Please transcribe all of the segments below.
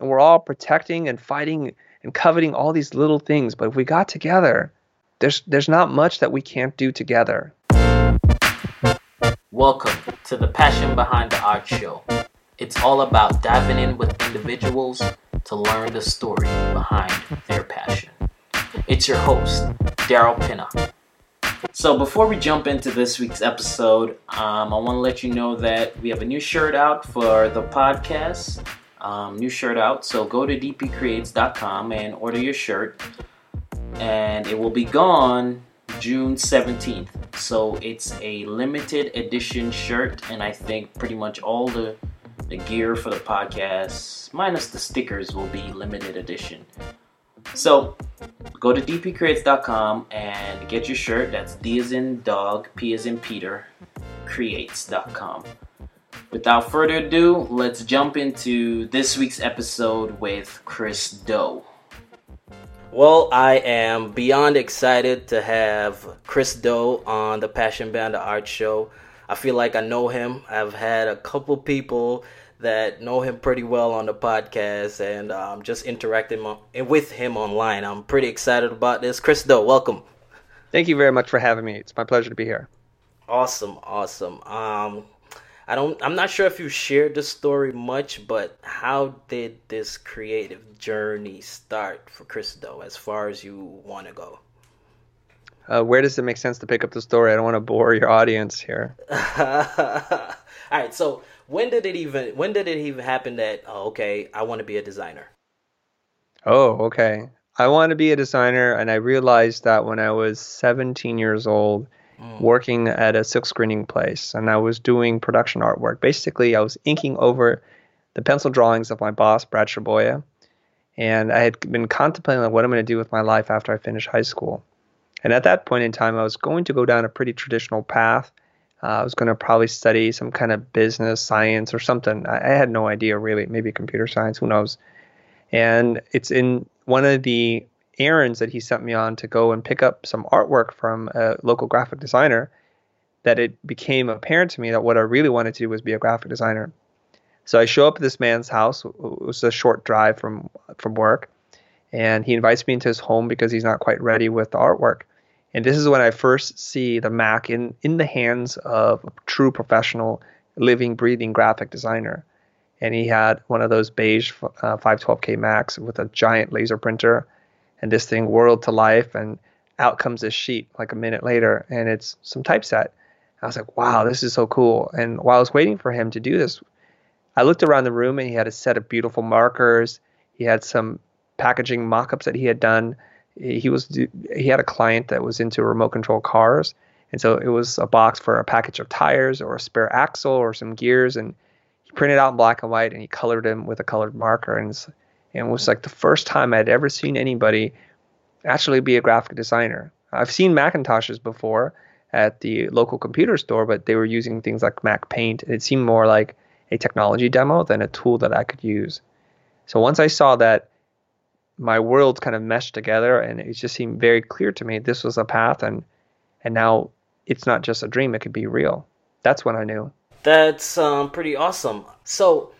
and we're all protecting and fighting and coveting all these little things. But if we got together, there's there's not much that we can't do together. Welcome to the Passion Behind the Art Show. It's all about diving in with individuals to learn the story behind their passion. It's your host, Daryl Pinna. So before we jump into this week's episode, um, I want to let you know that we have a new shirt out for the podcast. Um, new shirt out. So go to dpcreates.com and order your shirt, and it will be gone June 17th. So it's a limited edition shirt, and I think pretty much all the the gear for the podcast, minus the stickers, will be limited edition. So go to dpcreates.com and get your shirt. That's D as in dog, P as in Peter, creates.com. Without further ado, let's jump into this week's episode with Chris Do. Well, I am beyond excited to have Chris Do on the Passion Behind the Art Show. I feel like I know him. I've had a couple people that know him pretty well on the podcast and um, just interacting with him online. I'm pretty excited about this. Chris Do, welcome. Thank you very much for having me. It's my pleasure to be here. Awesome, awesome. Um, I don't. I'm not sure if you shared the story much, but how did this creative journey start for Chris Do, as far as you want to go? Uh, where does it make sense to pick up the story? I don't want to bore your audience here. All right, so when did it even when did it even happen that oh, okay i want to be a designer oh okay i want to be a designer and i realized that when i was 17 years old mm. working at a silk screening place and i was doing production artwork basically i was inking over the pencil drawings of my boss brad Shaboya, and i had been contemplating like, what i'm going to do with my life after i finish high school and at that point in time i was going to go down a pretty traditional path uh, I was going to probably study some kind of business science or something. I, I, had no idea really. Maybe computer science, who knows? And it's in one of the errands that he sent me on to go and pick up some artwork from a local graphic designer that it became apparent to me that what I really wanted to do was be a graphic designer. So I show up at this man's house. It was a short drive from from work, and he invites me into his home because he's not quite ready with the artwork. And this is when I first see the Mac in, in the hands of a true professional, living, breathing graphic designer. And he had one of those beige uh, 512K Macs with a giant laser printer, and this thing whirled to life, and out comes this sheet like a minute later, and it's some typeset. I was like, wow, this is so cool. And while I was waiting for him to do this, I looked around the room and he had a set of beautiful markers. He had some packaging mock ups that he had done he was he had a client that was into remote control cars, and so it was a box for a package of tires or a spare axle or some gears, and he printed out in black and white and he colored them with a colored marker, and, and it was like the first time I'd ever seen anybody actually be a graphic designer. I've seen Macintoshes before at the local computer store, but they were using things like Mac Paint. It seemed more like a technology demo than a tool that I could use. So once I saw that my worlds kind of meshed together and it just seemed very clear to me this was a path and and now it's not just a dream it could be real that's when i knew that's um, pretty awesome so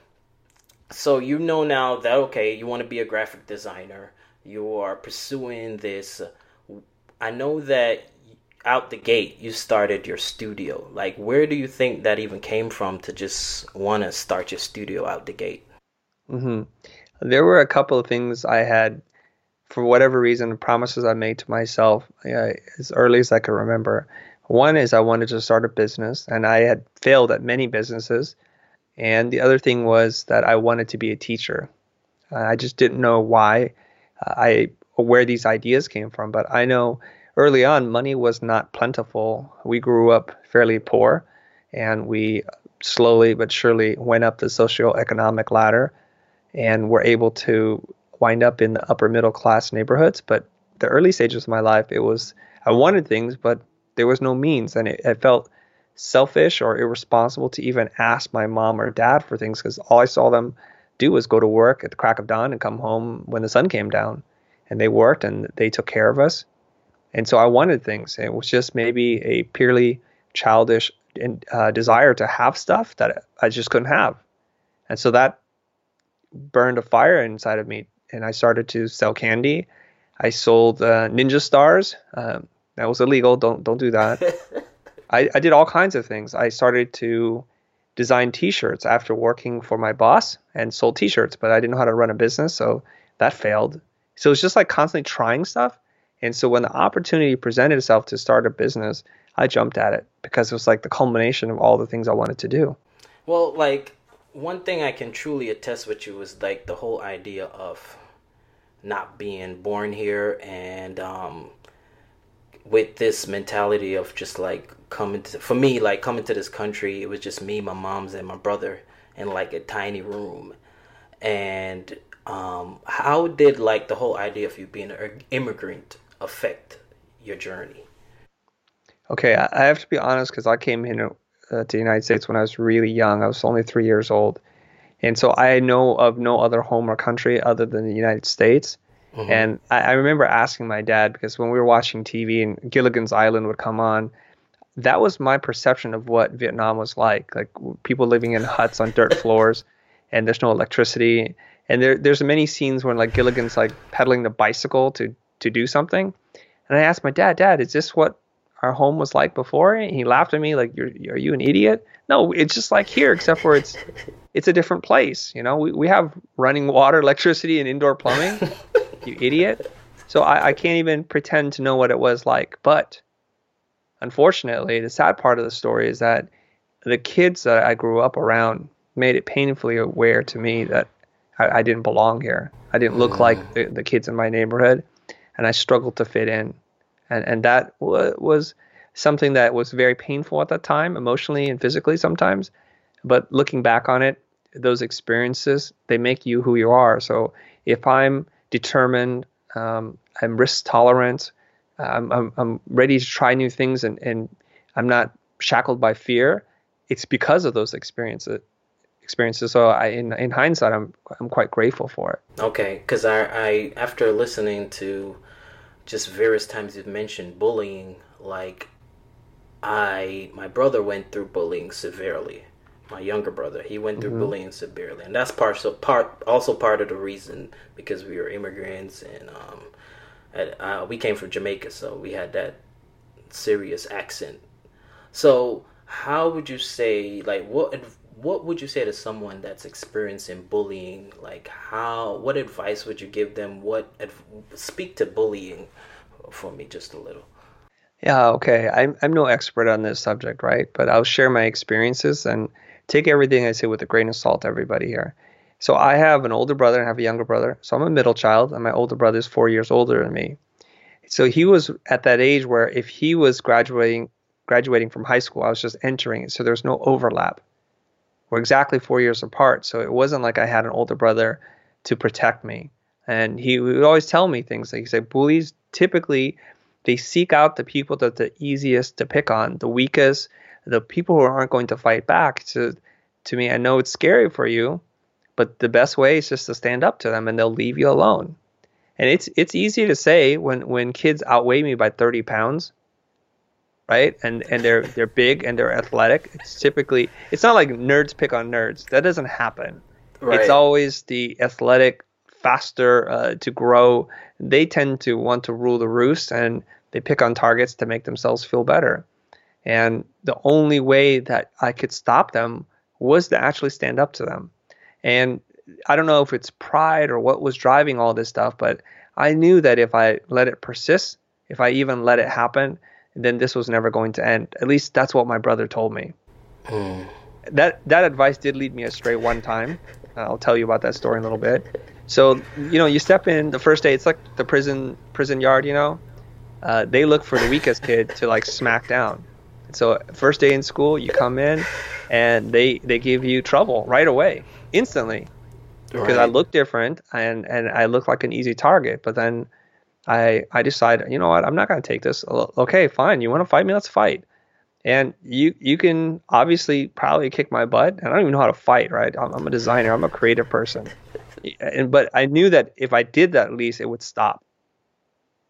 so you know now that okay you want to be a graphic designer you are pursuing this i know that out the gate you started your studio like where do you think that even came from to just want to start your studio out the gate mm-hmm. There were a couple of things I had, for whatever reason, promises I made to myself uh, as early as I could remember. One is I wanted to start a business, and I had failed at many businesses. And the other thing was that I wanted to be a teacher. Uh, I just didn't know why, uh, I where these ideas came from. But I know early on, money was not plentiful. We grew up fairly poor, and we slowly but surely went up the socioeconomic ladder and were able to wind up in the upper middle class neighborhoods. But the early stages of my life, it was I wanted things, but there was no means, and it, it felt selfish or irresponsible to even ask my mom or dad for things because all I saw them do was go to work at the crack of dawn and come home when the sun came down. And they worked and they took care of us. And so I wanted things. It was just maybe a purely childish uh, desire to have stuff that I just couldn't have. And so that burned a fire inside of me, and I started to sell candy. I sold uh, Ninja Stars. Um, that was illegal. Don't don't do that. I, I did all kinds of things. I started to design T-shirts after working for my boss and sold T-shirts, but I didn't know how to run a business, so that failed. So it's just like constantly trying stuff. And so when the opportunity presented itself to start a business, I jumped at it because it was like the culmination of all the things I wanted to do. Well, like one thing I can truly attest with you is like the whole idea of not being born here and um, with this mentality of just like coming to for me like coming to this country it was just me my mom's and my brother in like a tiny room. And um, how did like the whole idea of you being an immigrant affect your journey? Okay i have to be honest because i came in uh, to the united states when i was really young. I was only three years old. And so I know of no other home or country other than the United States. Mm-hmm. And I, I, remember asking my dad because when we were watching TV and Gilligan's Island would come on, that was my perception of what Vietnam was like. Like people living in huts on dirt floors, and there's no electricity. And there, there's many scenes when like Gilligan's like pedaling the bicycle to to do something. And I asked my dad, Dad, is this what our home was like before? And he laughed at me like, "You're, are you an idiot?" No, it's just like here, except for it's it's a different place. You know, we, we have running water, electricity, and indoor plumbing. you idiot. So I, I can't even pretend to know what it was like. But unfortunately, the sad part of the story is that the kids that I grew up around made it painfully aware to me that I, I didn't belong here. I didn't look mm. like the, the kids in my neighborhood, and I struggled to fit in. And and that w- was something that was very painful at that time, emotionally and physically sometimes. But looking back on it, those experiences they make you who you are. So if I'm determined, um, I'm risk tolerant, I'm, I'm, I'm ready to try new things, and, and I'm not shackled by fear. It's because of those experiences. Experiences. So I, in in hindsight, I'm I'm quite grateful for it. Okay, because I, I after listening to just various times you've mentioned bullying, like I my brother went through bullying severely. My younger brother, he went through mm-hmm. bullying severely, and that's part so part also part of the reason because we were immigrants and um, at, uh, we came from Jamaica, so we had that serious accent. So how would you say like what what would you say to someone that's experiencing bullying? Like how what advice would you give them? What speak to bullying for me just a little. Yeah, okay. I'm I'm no expert on this subject, right? But I'll share my experiences and take everything I say with a grain of salt, everybody here. So I have an older brother and I have a younger brother. So I'm a middle child, and my older brother is four years older than me. So he was at that age where if he was graduating graduating from high school, I was just entering. So there's no overlap. We're exactly four years apart. So it wasn't like I had an older brother to protect me. And he would always tell me things like he said, bullies typically they seek out the people that the easiest to pick on, the weakest, the people who aren't going to fight back. To to me, I know it's scary for you, but the best way is just to stand up to them and they'll leave you alone. And it's it's easy to say when when kids outweigh me by 30 pounds, right? And and they're they're big and they're athletic. It's typically it's not like nerds pick on nerds. That doesn't happen. Right. It's always the athletic, faster uh, to grow. They tend to want to rule the roost, and they pick on targets to make themselves feel better. And the only way that I could stop them was to actually stand up to them. And I don't know if it's pride or what was driving all this stuff, but I knew that if I let it persist, if I even let it happen, then this was never going to end. At least that's what my brother told me. Mm. That that advice did lead me astray one time. I'll tell you about that story in a little bit. So you know, you step in the first day. It's like the prison prison yard. You know, uh, they look for the weakest kid to like smack down. So first day in school, you come in, and they they give you trouble right away, instantly, because right. I look different and and I look like an easy target. But then I I decide, you know what, I'm not gonna take this. Okay, fine. You want to fight me? Let's fight. And you you can obviously probably kick my butt. I don't even know how to fight, right? I'm, I'm a designer. I'm a creative person. And but I knew that if I did that, at least it would stop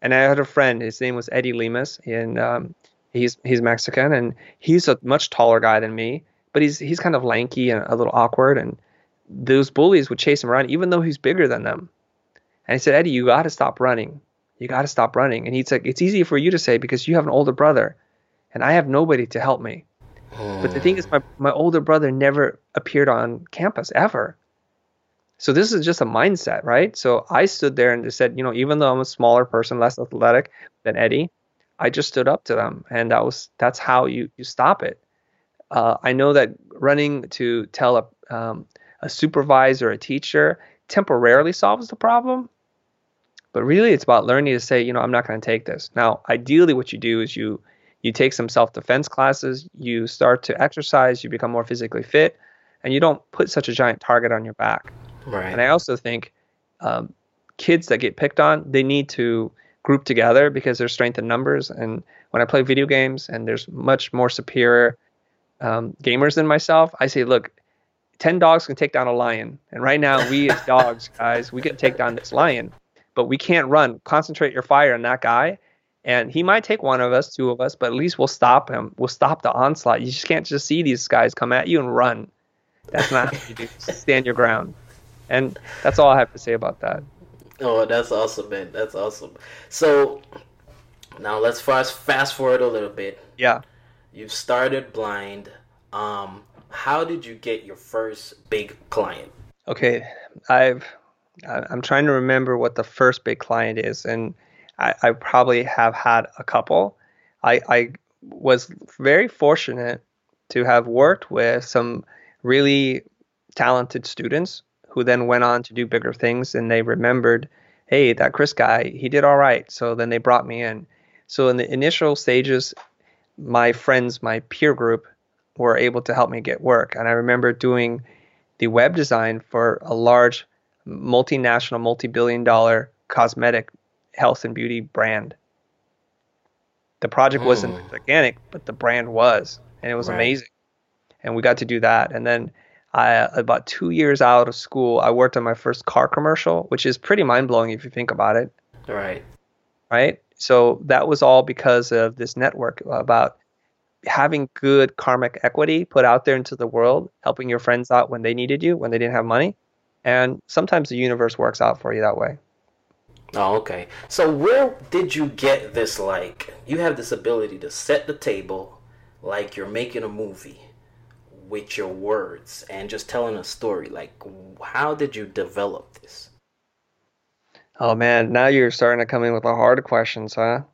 and I had a friend. His name was Eddie Lemus, and um, he's he's Mexican, and he's a much taller guy than me, but he's he's kind of lanky and a little awkward. And those bullies would chase him around, even though he's bigger than them. And he said, Eddie, you got to stop running. You got to stop running. And he's like, it's easy for you to say because you have an older brother, and I have nobody to help me. But the thing is, my, my older brother never appeared on campus ever. So this is just a mindset, right? So I stood there and just said, you know, even though I'm a smaller person, less athletic than Eddie, I just stood up to them, and that was that's how you you stop it. Uh, I know that running to tell a um, a supervisor, a teacher, temporarily solves the problem, but really it's about learning to say, you know, I'm not going to take this. Now, ideally, what you do is you you take some self defense classes, you start to exercise, you become more physically fit, and you don't put such a giant target on your back. Right. And I also think um, kids that get picked on, they need to group together because there's strength in numbers. And when I play video games and there's much more superior um, gamers than myself, I say, look, 10 dogs can take down a lion. And right now, we as dogs, guys, we can take down this lion, but we can't run. Concentrate your fire on that guy. And he might take one of us, two of us, but at least we'll stop him. We'll stop the onslaught. You just can't just see these guys come at you and run. That's not how you do. Stand your ground. And that's all I have to say about that. Oh, that's awesome, man. That's awesome. So now let's fast fast forward a little bit. Yeah. You've started Blind. Um, how did you get your first big client? Okay, I've I'm trying to remember what the first big client is, and I, I probably have had a couple. I, I was very fortunate to have worked with some really talented students who then went on to do bigger things and they remembered, hey, that Chris guy, he did all right. So then they brought me in. So in the initial stages, my friends, my peer group, were able to help me get work. And I remember doing the web design for a large multinational, multi billion dollar cosmetic health and beauty brand. The project wasn't Mm. gigantic, but the brand was, and it was Right. amazing. And we got to do that. And then I, about two years out of school, I worked on my first car commercial, which is pretty mind blowing if you think about it Right. right? So that was all because of this network about having good karmic equity put out there into the world, helping your friends out when they needed you, when they didn't have money. And sometimes the universe works out for you that way. Oh, okay. So where did you get this like you have this ability to set the table like you're making a movie with your words and just telling a story. Like how did you develop this? Oh man, now you're starting to come in with the hard questions, huh?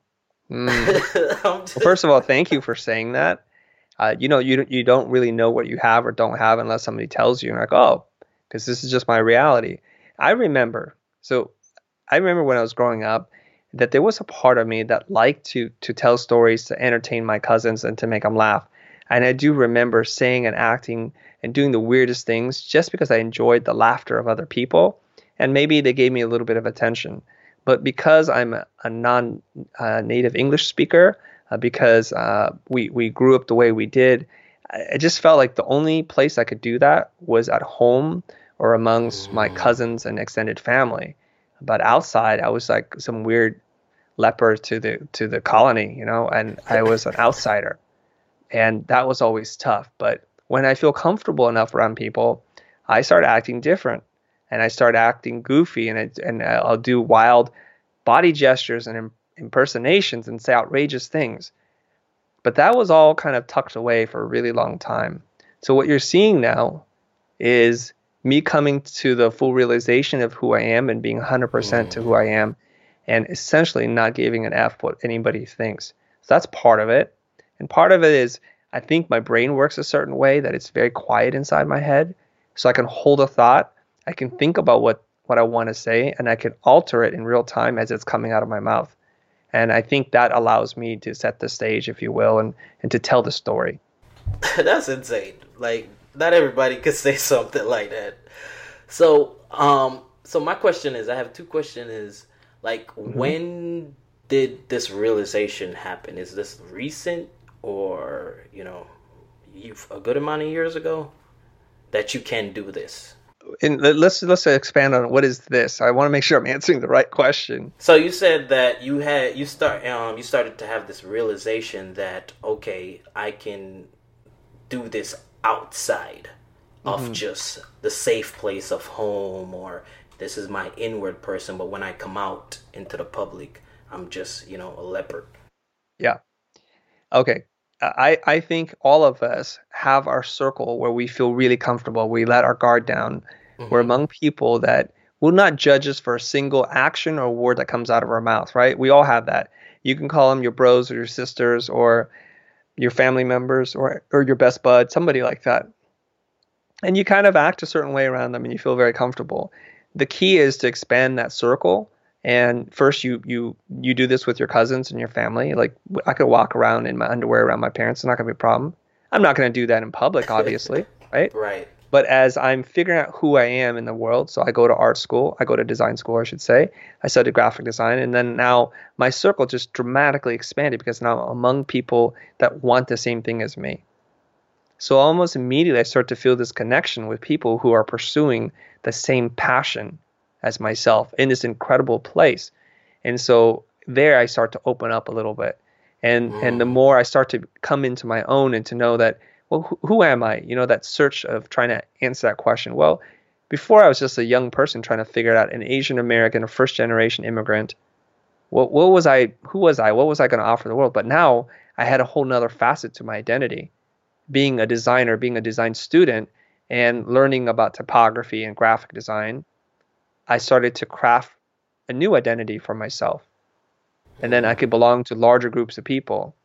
Mm. Well, first of all, thank you for saying that. Uh, you know, you don't- you don't really know what you have or don't have unless somebody tells you. And like, oh, because this is just my reality. I remember. So, I remember when I was growing up that there was a part of me that liked to to tell stories to entertain my cousins and to make them laugh. And I do remember saying and acting and doing the weirdest things just because I enjoyed the laughter of other people, and maybe they gave me a little bit of attention. But because I'm a, non-native English speaker, uh, because uh, we we grew up the way we did, I, just felt like the only place I could do that was at home or amongst my mm. cousins and extended family. But outside, I was like some weird leper to the to the colony, you know, and I was an outsider, and that was always tough. But when I feel comfortable enough around people, I start acting different, and I start acting goofy, and I, and I'll do wild body gestures and impersonations and say outrageous things. But that was all kind of tucked away for a really long time. So what you're seeing now is me coming to the full realization of who I am and being 100% to who I am and essentially not giving an F what anybody thinks. So that's part of it. And part of it is I think my brain works a certain way that it's very quiet inside my head. So I can hold a thought, I can think about what, what I want to say, and I can alter it in real time as it's coming out of my mouth. And I think that allows me to set the stage, if you will, and, and to tell the story. That's insane. Like not everybody could say something like that. So, um, so my question is, I have two questions. Is like, when did this realization happen? Is this recent, or you know, you've a good amount of years ago that you can do this? And let- let's let's expand on what is this. I want to make sure I'm answering the right question. So you said that you had you start um you started to have this realization that okay I can do this outside of mm-hmm. just the safe place of home or this is my inward person but when i come out into the public i'm just you know a leopard yeah okay i i think all of us have our circle where we feel really comfortable. We let our guard down. Mm-hmm. we're among people that will not judge us for a single action or word that comes out of our mouth right? We all have that. You can call them your bros or your sisters or your family members or or your best bud somebody like that. And you kind of act a certain way around them and you feel very comfortable. The key is to expand that circle and first you you you do this with your cousins and your family. Like i could walk around in my underwear around my parents. It's not going to be a problem. I'm not going to do that in public obviously right? Right. But as i'm figuring out who i am in the world so i go to art school i go to design school i should say. I studied graphic design and then now my circle just dramatically expanded because now i'm among people that want the same thing as me. So almost immediately, I start to feel this connection with people who are pursuing the same passion as myself in this incredible place. And so there, I start to open up a little bit, and mm. and the more I start to come into my own and to know that, well, who, who am I? You know, that search of trying to answer that question. Well, before I was just a young person trying to figure it out, an Asian American, a first generation immigrant. What what was I? Who was I? What was I going to offer the world? But now I had a whole nother facet to my identity being a designer, being a design student, and learning about typography and graphic design, I started to craft a new identity for myself. And then I could belong to larger groups of people.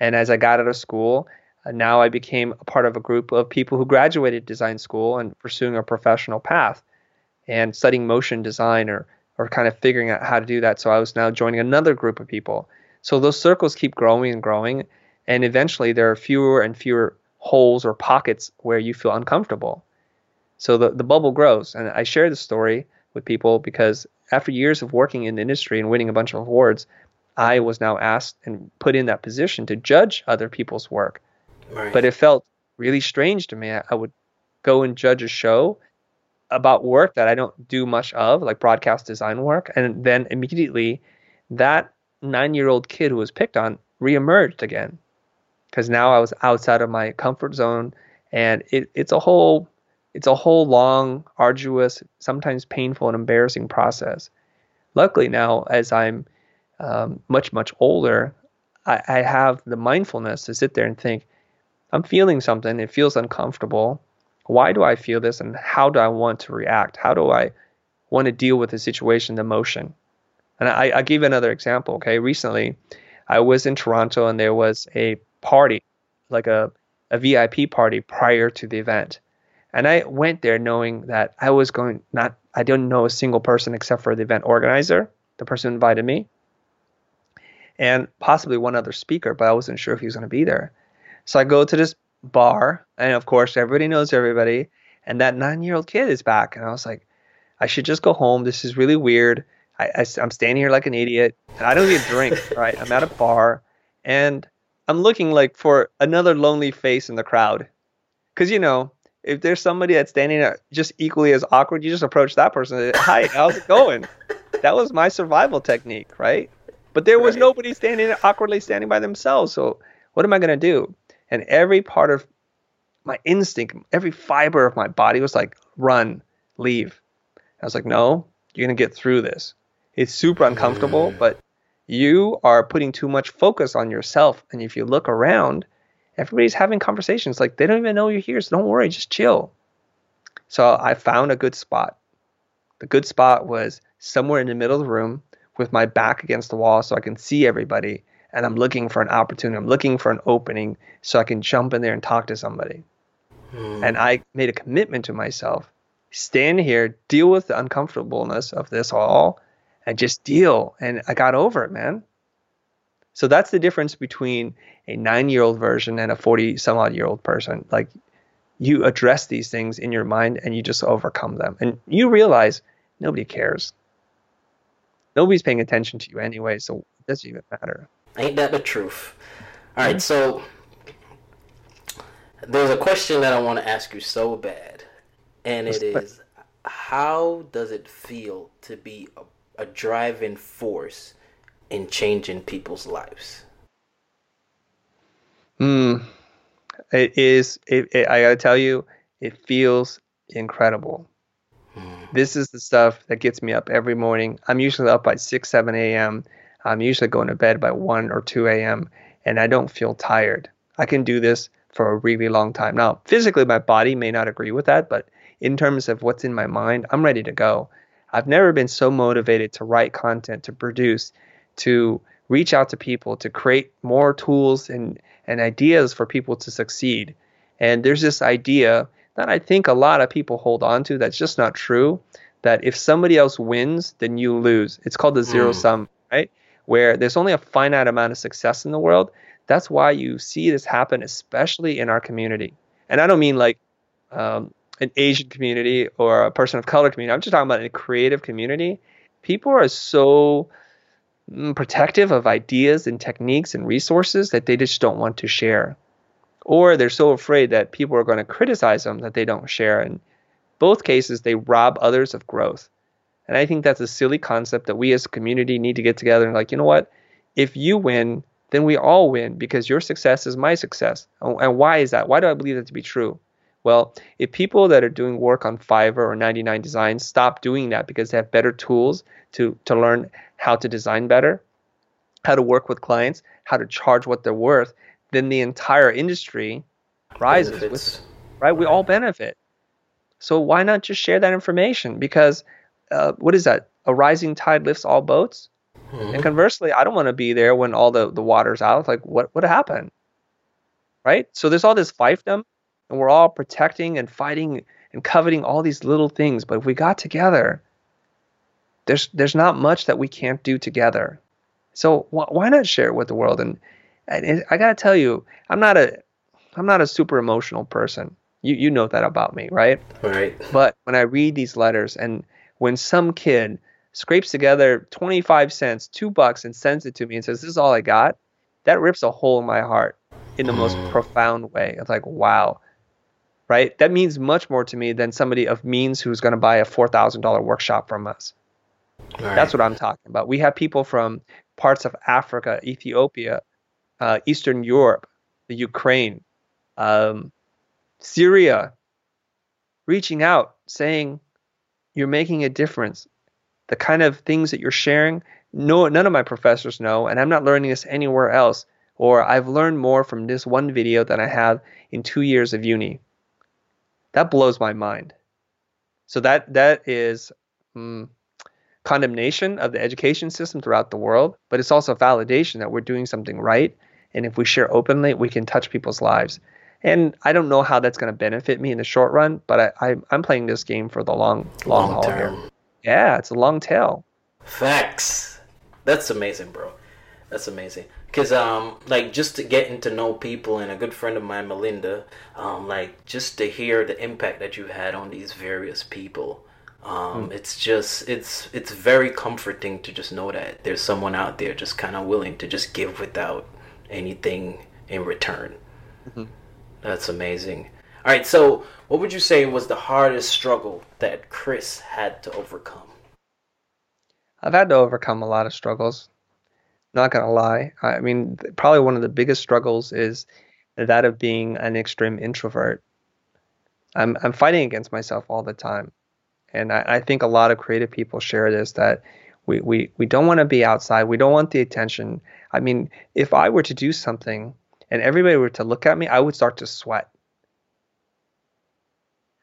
And as I got out of school, uh, now I became a part of a group of people who graduated design school and pursuing a professional path and studying motion design or, or kind of figuring out how to do that. So I was now joining another group of people. So those circles keep growing and growing. And eventually there are fewer and fewer holes or pockets where you feel uncomfortable. So the, the bubble grows. And I share this story with people because after years of working in the industry and winning a bunch of awards, I was now asked and put in that position to judge other people's work. Right. But it felt really strange to me. I would go and judge a show about work that I don't do much of, like broadcast design work. And then immediately that nine year old kid who was picked on reemerged again because now I was outside of my comfort zone, and it, it's a whole it's a whole long, arduous, sometimes painful and embarrassing process. Luckily now, as I'm um, much much older, I, I have the mindfulness to sit there and think, I'm feeling something. It feels uncomfortable. Why do I feel this, and how do I want to react? How do I want to deal with the situation, the emotion? And I, I give another example. Okay, recently I was in Toronto and there was a party, like a, a VIP party prior to the event. And I went there knowing that I was going not I didn't know a single person except for the event organizer, the person who invited me, and possibly one other speaker, but I wasn't sure if he was going to be there. So I go to this bar, and of course everybody knows everybody, and that nine-year-old kid is back, and I was like, I should just go home. This is really weird. I, am standing here like an idiot, and I don't even drink. Right, I'm at a bar, and I'm looking like for another lonely face in the crowd. Cause you know, if there's somebody that's standing just equally as awkward, you just approach that person. Hi, how's it going? that was my survival technique, right? But there was right. nobody standing awkwardly standing by themselves. So what am I gonna do? And every part of my instinct, every fiber of my body was like, run, leave. I was like, no, you're gonna get through this. It's super uncomfortable, mm. but you are putting too much focus on yourself. And if you look around, everybody's having conversations like they don't even know you're here. So don't worry, just chill. So I found a good spot. The good spot was somewhere in the middle of the room with my back against the wall so I can see everybody. And I'm looking for an opportunity. I'm looking for an opening so I can jump in there and talk to somebody. Hmm. And I made a commitment to myself stand here, deal with the uncomfortableness of this all, and just deal. And I got over it, man. So that's the difference between a nine year old version and a 40 some odd year old person. Like you address these things in your mind and you just overcome them. And you realize nobody cares. Nobody's paying attention to you anyway, so it doesn't even matter. Ain't that the truth? All right, mm-hmm. so there's a question that I want to ask you so bad, and it is how does it feel to be a a driving force in changing people's lives? Hmm. It is. It, it, I gotta tell you, it feels incredible. This is the stuff that gets me up every morning. I'm usually up by 6, 7 a.m. I'm usually going to bed by 1 or 2 a.m. and I don't feel tired. I can do this for a really long time. Now, physically, my body may not agree with that, but in terms of what's in my mind, I'm ready to go. I've never been so motivated to write content, to produce, to reach out to people, to create more tools and, and ideas for people to succeed. And there's this idea that I think a lot of people hold on to that's just not true. That if somebody else wins, then you lose. It's called the zero mm. sum, right? Where there's only a finite amount of success in the world. That's why you see this happen, especially in our community. And I don't mean like um, an Asian community or a person of color community. I'm just talking about a creative community. People are so Mm, protective of ideas and techniques and resources that they just don't want to share or they're so afraid that people are going to criticize them that they don't share. In both cases, they rob others of growth. And I think that's a silly concept that we as a community need to get together and like, you know what? If you win, then we all win because your success is my success. And why is that? Why do I believe that to be true? Well, if people that are doing work on Fiverr or 99 Designs stop doing that because they have better tools to, to learn how to design better, how to work with clients, how to charge what they're worth, then the entire industry rises with, right? We all benefit. So why not just share that information? Because uh, what is that? A rising tide lifts all boats. Mm-hmm. And conversely, I don't want to be there when all the, the water's out. Like, what what happened? Right? So there's all this fiefdom, and we're all protecting and fighting and coveting all these little things. But if we got together, there's there's not much that we can't do together. So wh- why not share it with the world? And I, I gotta tell you, I'm not a I'm not a super emotional person. You you know that about me, right? Right. But when I read these letters and when some kid scrapes together 25 cents, 2 bucks and sends it to me and says this is all I got, that rips a hole in my heart in the most mm. profound way. It's like, wow. Right? That means much more to me than somebody of means who's going to buy a $4,000 workshop from us. Right. That's what I'm talking about. We have people from parts of Africa, Ethiopia, uh, Eastern Europe, the Ukraine, um, Syria, reaching out, saying, You're making a difference. The kind of things that you're sharing, no, none of my professors know, and I'm not learning this anywhere else. Or I've learned more from this one video than I have in two years of uni. That blows my mind. So that that is mm, condemnation of the education system throughout the world, but it's also validation that we're doing something right and if we share openly, we can touch people's lives. And I don't know how that's going to benefit me in the short run, but I, I am playing this game for the long long, long haul term. here. Yeah, it's a long tail. Facts. That's amazing, bro. That's amazing. Cause um, like just to getting to know people and a good friend of mine, Melinda, um, like just to hear the impact that you had on these various people. Um, mm. it's just it's it's very comforting to just know that there's someone out there just kind of willing to just give without anything in return. Mm-hmm. That's amazing. All right, so what would you say was the hardest struggle that Chris had to overcome? I've had to overcome a lot of struggles. Not gonna lie. I mean, probably one of the biggest struggles is that of being an extreme introvert. I'm I'm fighting against myself all the time, and I, I think a lot of creative people share this that we we we don't want to be outside. We don't want the attention. I mean, if I were to do something and everybody were to look at me, I would start to sweat.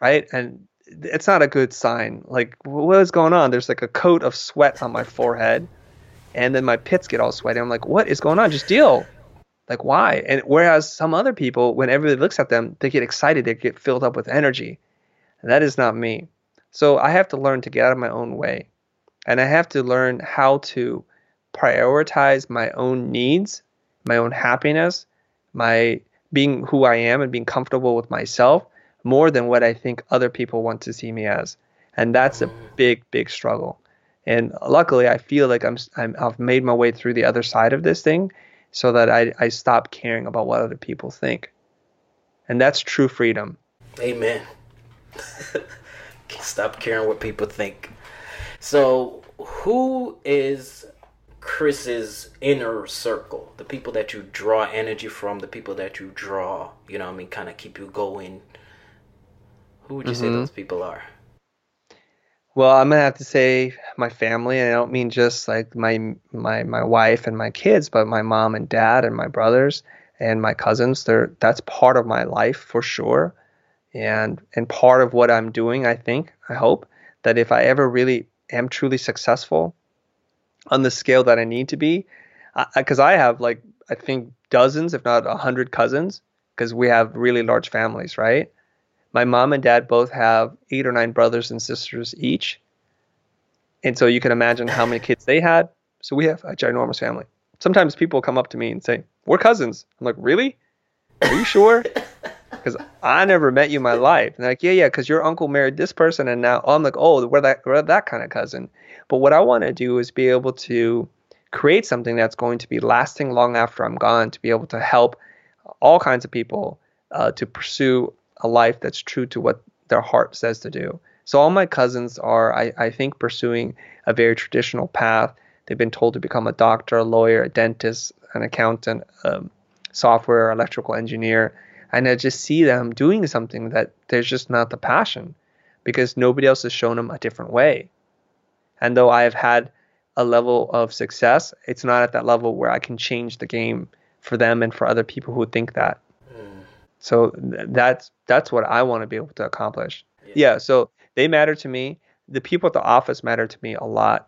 Right? And it's not a good sign. Like, what is going on? There's like a coat of sweat on my forehead, and then my pits get all sweaty. I'm like, what is going on? Just deal. Like, why? And whereas some other people, when everybody looks at them, they get excited, they get filled up with energy. And that is not me. So I have to learn to get out of my own way. And I have to learn how to prioritize my own needs, my own happiness, my being who I am and being comfortable with myself more than what I think other people want to see me as. And that's a big, big struggle. And luckily, I feel like I'm, i have made my way through the other side of this thing so that I, I stop caring about what other people think. And that's true freedom. Amen. stop caring what people think. So, who is Chris's inner circle, the people that you draw energy from, the people that you draw, you know I mean, kind of keep you going. Who would you mm-hmm. say those people are? Well, I'm gonna have to say my family, and I don't mean just like my my my wife and my kids, but my mom and dad and my brothers and my cousins. They're that's part of my life for sure, and and part of what I'm doing. I think I hope that if I ever really am truly successful on the scale that I need to be, because I, I have like I think dozens, if not a hundred cousins, because we have really large families, right? My mom and dad both have eight or nine brothers and sisters each. And so you can imagine how many kids they had. So we have a ginormous family. Sometimes people come up to me and say, We're cousins. I'm like, Really? Are you sure? Because I never met you in my life. And they're like, Yeah, yeah, because your uncle married this person. And now I'm like, Oh, we're that, we're that kind of cousin. But what I want to do is be able to create something that's going to be lasting long after I'm gone, to be able to help all kinds of people uh, to pursue a life that's true to what their heart says to do. So all my cousins are, I, I think, pursuing a very traditional path. They've been told to become a doctor, a lawyer, a dentist, an accountant, a software, electrical engineer. And I just see them doing something that there's just not the passion because nobody else has shown them a different way. And though I have had a level of success, it's not at that level where I can change the game for them and for other people who think that. So that's that's what I want to be able to accomplish. Yeah. yeah. So they matter to me. The people at the office matter to me a lot.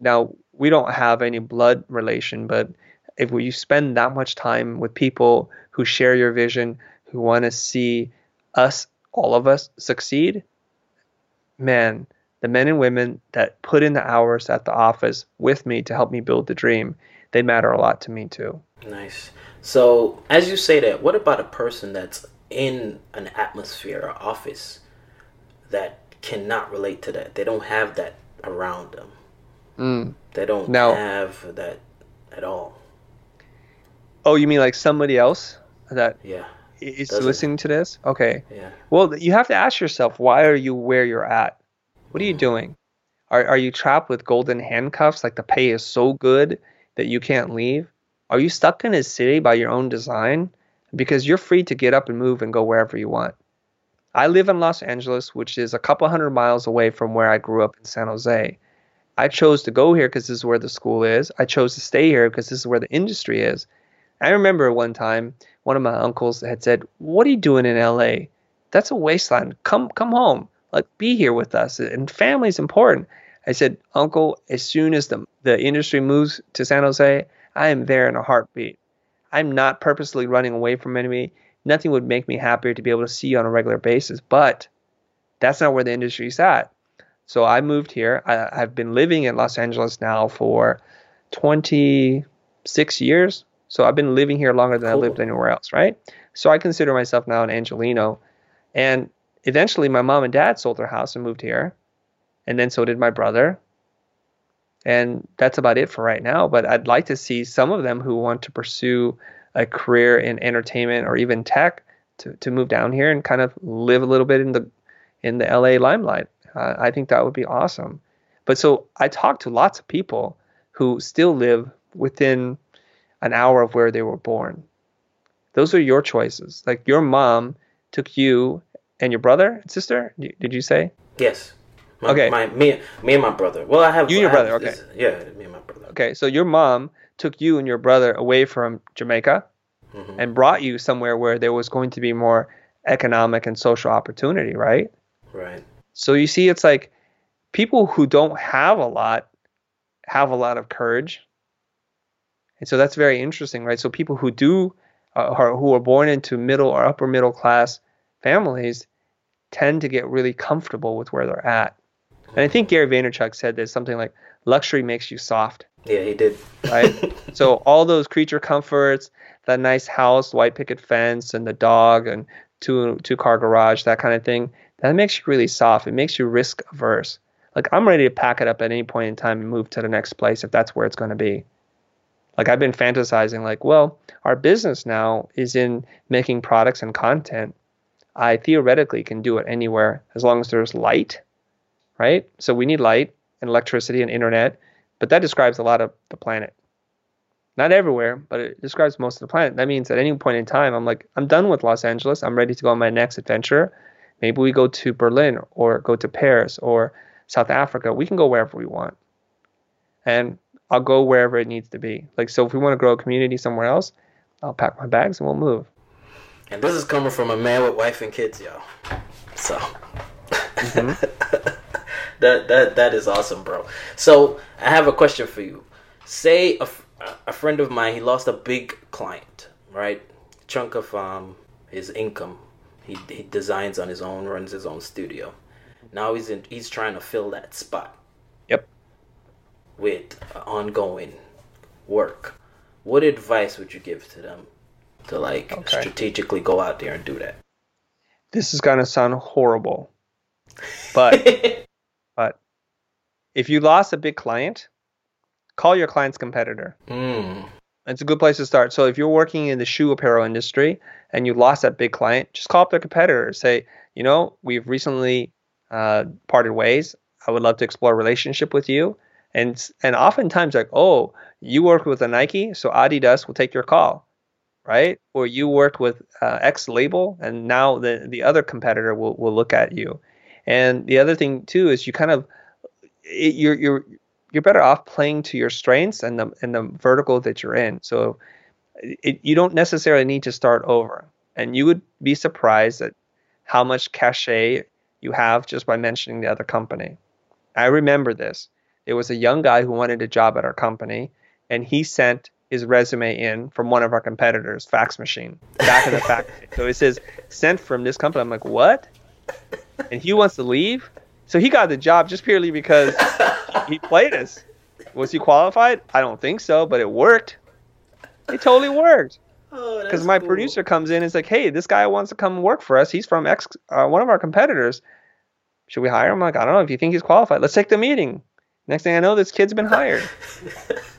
Now we don't have any blood relation, but if you spend that much time with people who share your vision, who want to see us, all of us, succeed, man, the men and women that put in the hours at the office with me to help me build the dream, they matter a lot to me too. Nice. So, as you say that, what about a person that's in an atmosphere or office that cannot relate to that? They don't have that around them. Mm. They don't now, have that at all. Oh, you mean like somebody else that yeah is listening to this? Okay. Yeah. Well, you have to ask yourself, why are you where you're at? What are you mm. doing? Are are you trapped with golden handcuffs? Like the pay is so good that you can't leave? Are you stuck in a city by your own design? Because you're free to get up and move and go wherever you want. I live in Los Angeles, which is a couple hundred miles away from where I grew up in San Jose. I chose to go here because this is where the school is. I chose to stay here because this is where the industry is. I remember one time one of my uncles had said, "What are you doing in LA? That's a wasteland. Come come home. Like be here with us. And family's important." I said, "Uncle, as soon as the the industry moves to San Jose, I am there in a heartbeat. I'm not purposely running away from enemy. Nothing would make me happier to be able to see you on a regular basis, but that's not where the industry's at. So I moved here. I, have been living in Los Angeles now for 26 years. So I've been living here longer than cool. I lived anywhere else, right? So I consider myself now an Angeleno. And eventually my mom and dad sold their house and moved here. And then so did my brother. And that's about it for right now. But I'd like to see some of them who want to pursue a career in entertainment or even tech to, to move down here and kind of live a little bit in the in the LA limelight. Uh, I think that would be awesome. But so I talked to lots of people who still live within an hour of where they were born. Those are your choices. Like your mom took you and your brother and sister. Did you say? Yes. My, okay. My me me and my brother. Well, I have you and your brother. okay. yeah, me and my brother. Okay, so your mom took you and your brother away from Jamaica mm-hmm. and brought you somewhere where there was going to be more economic and social opportunity, right? Right. So you see, it's like people who don't have a lot have a lot of courage, and so that's very interesting, right? So people who do, uh, are, who are born into middle or upper middle class families, tend to get really comfortable with where they're at. And I think Gary Vaynerchuk said there's something like luxury makes you soft. Yeah, he did. right? so all those creature comforts, that nice house, white picket fence, and the dog, and two two car garage, that kind of thing, that makes you really soft. It makes you risk averse. Like I'm ready to pack it up at any point in time and move to the next place if that's where it's going to be. Like I've been fantasizing, like, well, our business now is in making products and content. I theoretically can do it anywhere as long as there's light right? So we need light and electricity and internet, but that describes a lot of the planet. Not everywhere, but it describes most of the planet. That means at any point in time, I'm like, I'm done with Los Angeles. I'm ready to go on my next adventure. Maybe we go to Berlin or go to Paris or South Africa. We can go wherever we want. And I'll go wherever it needs to be. Like, so if we want to grow a community somewhere else, I'll pack my bags and we'll move. And this is coming from a man with wife and kids, yo. So mm-hmm. that that that is awesome, bro. So I have a question for you. Say a, a friend of mine, he lost a big client, right? Chunk of um his income. He he designs on his own, runs his own studio. Now he's in, he's trying to fill that spot. Yep. With ongoing work. What advice would you give to them to like okay. strategically go out there and do that? This is gonna sound horrible, but but if you lost a big client, call your client's competitor. Mm. It's a good place to start. So if you're working in the shoe apparel industry and you lost that big client, just call up their competitor. Say, you know, we've recently uh, parted ways. I would love to explore a relationship with you. And and oftentimes like, oh, you work with a Nike, so Adidas will take your call, right? Or you worked with uh, X label, and now the the other competitor will will look at you. And the other thing too is you kind of it, you're you're you're better off playing to your strengths and the and the vertical that you're in. So it, you don't necessarily need to start over. And you would be surprised at how much cachet you have just by mentioning the other company. I remember this. There was a young guy who wanted a job at our company, and he sent his resume in from one of our competitors, fax machine, back in the factory. So it says sent from this company. I'm like, what? And he wants to leave. So he got the job just purely because he played us. Was he qualified? I don't think so, but it worked. It totally worked. Because oh, my cool. producer comes in and is like, "Hey, this guy wants to come work for us. He's from X, uh, one of our competitors. Should we hire him?" I'm like, "I don't know. If you think he's qualified, let's take the meeting." Next thing I know, this kid's been hired.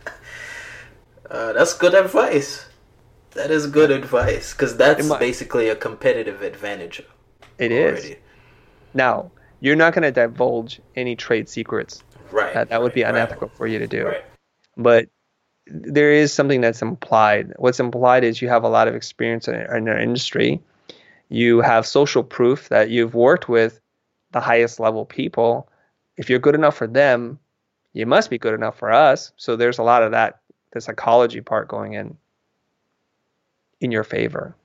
uh, that's good advice. That is good advice because that's basically a competitive advantage. It already. is. Now, you're not going to divulge any trade secrets. Right. That, that right, would be unethical right. for you to do. Right. But there is something that's implied. What's implied is you have a lot of experience in, in our industry. You have social proof that you've worked with the highest level people. If you're good enough for them, you must be good enough for us. So there's a lot of that, the psychology part going in in your favor.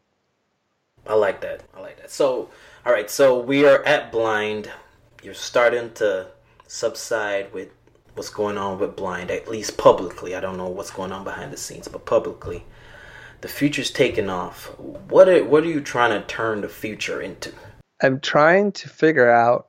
I like that. I like that. So, all right. So we are at blind. You're starting to subside with what's going on with blind at least publicly i don't know what's going on behind the scenes but publicly the Futur's taking off what are, what are you trying to turn the Futur into i'm trying to figure out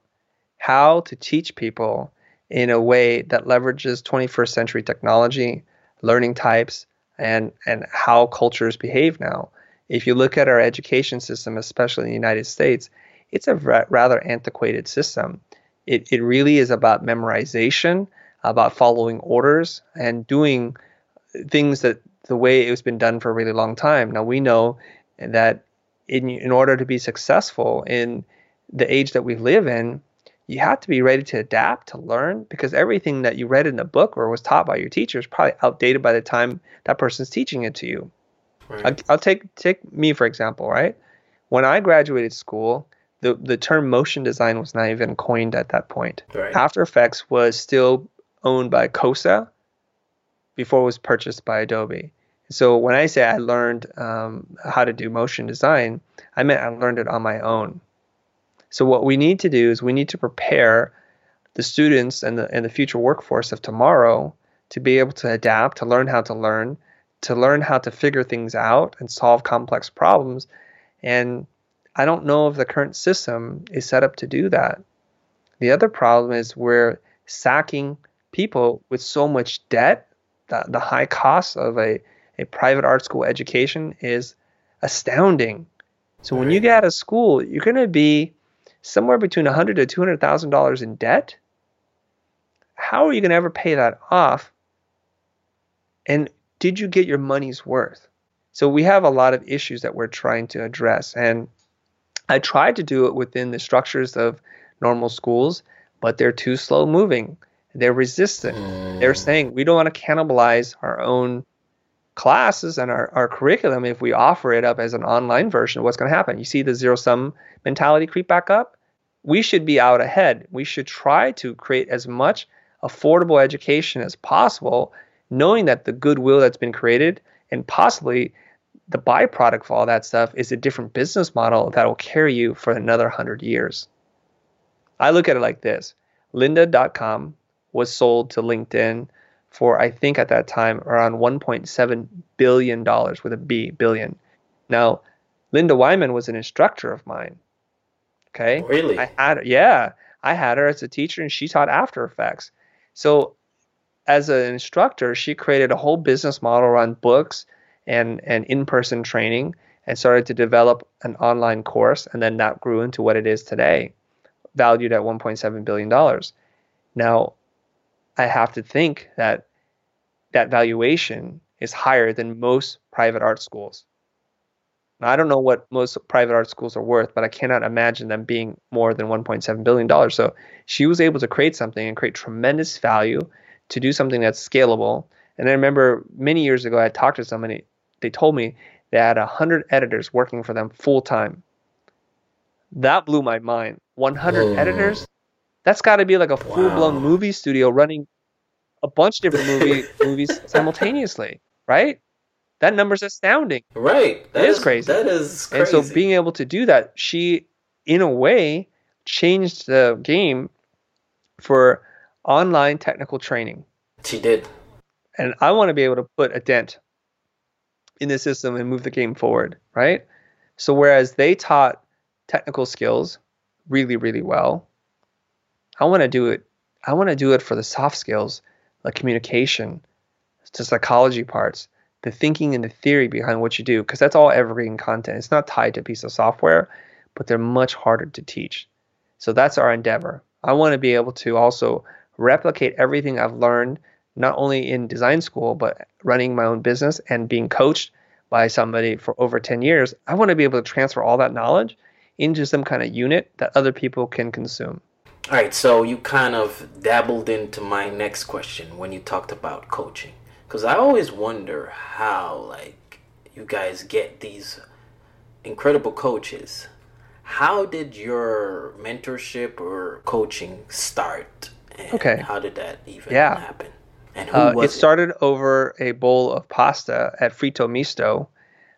how to teach people in a way that leverages 21st century technology learning types and and how cultures behave now if you look at our education system especially in the united states it's a rather antiquated system it, it really is about memorization about following orders and doing things that the way it's been done for a really long time. Now we know that in in order to be successful in the age that we live in, you have to be ready to adapt, to learn, because everything that you read in the book or was taught by your teacher is probably outdated by the time that person's teaching it to you. Right. I'll, I'll take take me for example, right? When I graduated school, the the term motion design was not even coined at that point. Right. After Effects was still owned by CoSA before it was purchased by Adobe. So when I say I learned um, how to do motion design, I meant I learned it on my own. So what we need to do is we need to prepare the students and the and the future workforce of tomorrow to be able to adapt, to learn how to learn, to learn how to figure things out and solve complex problems. And I don't know if the current system is set up to do that. The other problem is we're sacking people with so much debt, the, the high cost of a, a private art school education is astounding. So when you get out of school, you're going to be somewhere between 100 to 200 thousand dollars in debt. How are you going to ever pay that off? And did you get your money's worth? So we have a lot of issues that we're trying to address, and I tried to do it within the structures of normal schools, but they're too slow moving. They're resistant. Mm. They're saying we don't want to cannibalize our own classes and our, our curriculum if we offer it up as an online version. What's going to happen? You see the zero sum mentality creep back up? we should be out ahead. We should try to create as much affordable education as possible, knowing that the goodwill that's been created and possibly the byproduct of all that stuff is a different business model that will carry you for another 100 years. I look at it like this lynda.com was sold to LinkedIn for, I think at that time, around $1.7 billion with a B, billion. Now, Lynda Weinman was an instructor of mine. Okay. Really? I had yeah, I had her as a teacher and she taught After Effects. So as an instructor, she created a whole business model around books and, and in-person training and started to develop an online course and then that grew into what it is today, valued at 1.7 billion dollars. Now, I have to think that that valuation is higher than most private art schools. Now, I don't know what most private art schools are worth, but I cannot imagine them being more than $1.7 billion. So she was able to create something and create tremendous value to do something that's scalable. And I remember many years ago, I talked to somebody, they told me they had 100 editors working for them full time. That blew my mind. 100 Whoa. editors? That's got to be like a full blown wow. movie studio running a bunch of different movie movies simultaneously, right? That number's astounding. Right. That is, is crazy. That is crazy. And so being able to do that, she in a way changed the game for online technical training. She did. And I want to be able to put a dent in the system and move the game forward, right? So whereas they taught technical skills really, really well, I want to do it. I want to do it for the soft skills, like communication, the psychology parts, the thinking and the theory behind what you do, because that's all evergreen content. It's not tied to a piece of software, but they're much harder to teach. So that's our endeavor. I want to be able to also replicate everything I've learned, not only in design school, but running my own business and being coached by somebody for over 10 years. I want to be able to transfer all that knowledge into some kind of unit that other people can consume. All right, so you kind of dabbled into my next question when you talked about coaching. Because I always wonder how, like, you guys get these incredible coaches. How did your mentorship or coaching start? okay. How did that even yeah. happen? Uh, it started over a bowl of pasta at Frito Misto,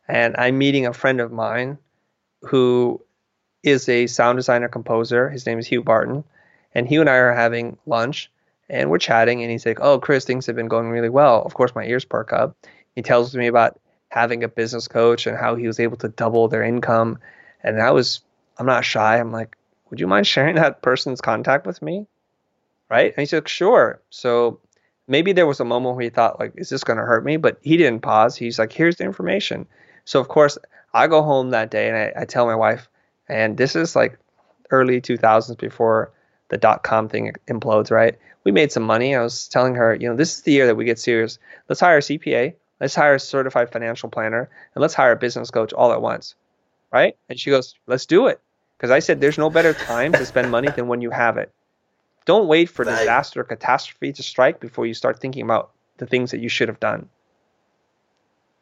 and I'm meeting a friend of mine who is a sound designer composer. His name is Hugh Barton and Hugh and I are having lunch and we're chatting and he's like, "Oh, Chris, things have been going really well." Of course, my ears perk up. He tells me about having a business coach and how he was able to double their income. And I was I'm not shy. I'm like, "Would you mind sharing that person's contact with me?" Right? And he's like, "Sure." So maybe there was a moment where he thought like, "Is this going to hurt me?" But he didn't pause. He's like, "Here's the information." So of course, I go home that day and I, I tell my wife, and this is like early 2000s before the dot com thing implodes, right? We made some money. I was telling her, you know, this is the year that we get serious. Let's hire a CPA, let's hire a certified financial planner, and let's hire a business coach all at once, right? And she goes, let's do it. Because I said, there's no better time to spend money than when you have it. Don't wait for disaster or catastrophe to strike before you start thinking about the things that you should have done.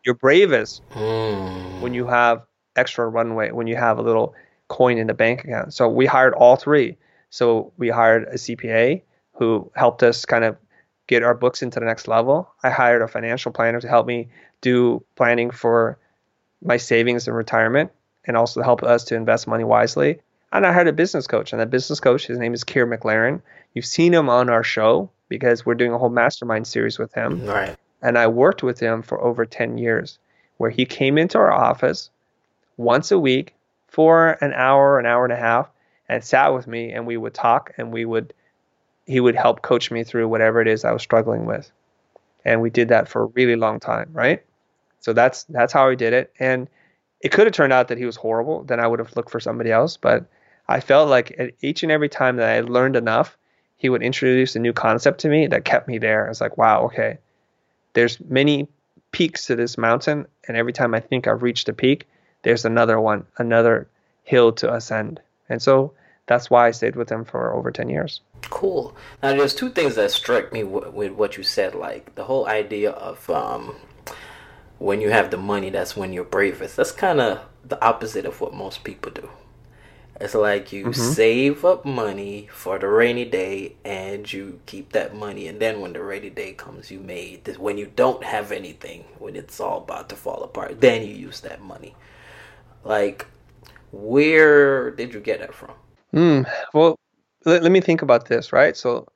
You're bravest mm. when you have extra runway, when you have a little coin in the bank account. So we hired all three. So we hired a CPA who helped us kind of get our books into the next level. I hired a financial planner to help me do planning for my savings and retirement and also help us to invest money wisely. And I hired a business coach, and that business coach, his name is Kier McLaren. You've seen him on our show because we're doing a whole mastermind series with him. Right. And I worked with him for over 10 years, where he came into our office once a week for an hour, an hour and a half, and sat with me and we would talk and we would he would help coach me through whatever it is I was struggling with. And we did that for a really long time, right? So that's that's how I did it. And it could have turned out that he was horrible, then I would have looked for somebody else, but I felt like each and every time that I learned enough, he would introduce a new concept to me that kept me there. I was like, wow, okay. There's many peaks to this mountain, and every time I think I've reached a peak, there's another one, another hill to ascend. And so that's why I stayed with him for over 10 years. Cool. Now, there's two things that struck me w- with what you said, like the whole idea of um, when you have the money, that's when you're bravest. That's kind of the opposite of what most people do. It's like you mm-hmm. save up money for the rainy day and you keep that money. And then when the rainy day comes, you made this. When you don't have anything, when it's all about to fall apart, then you use that money. Like, where did you get that from? Mm, well, let, let me think about this, right? So,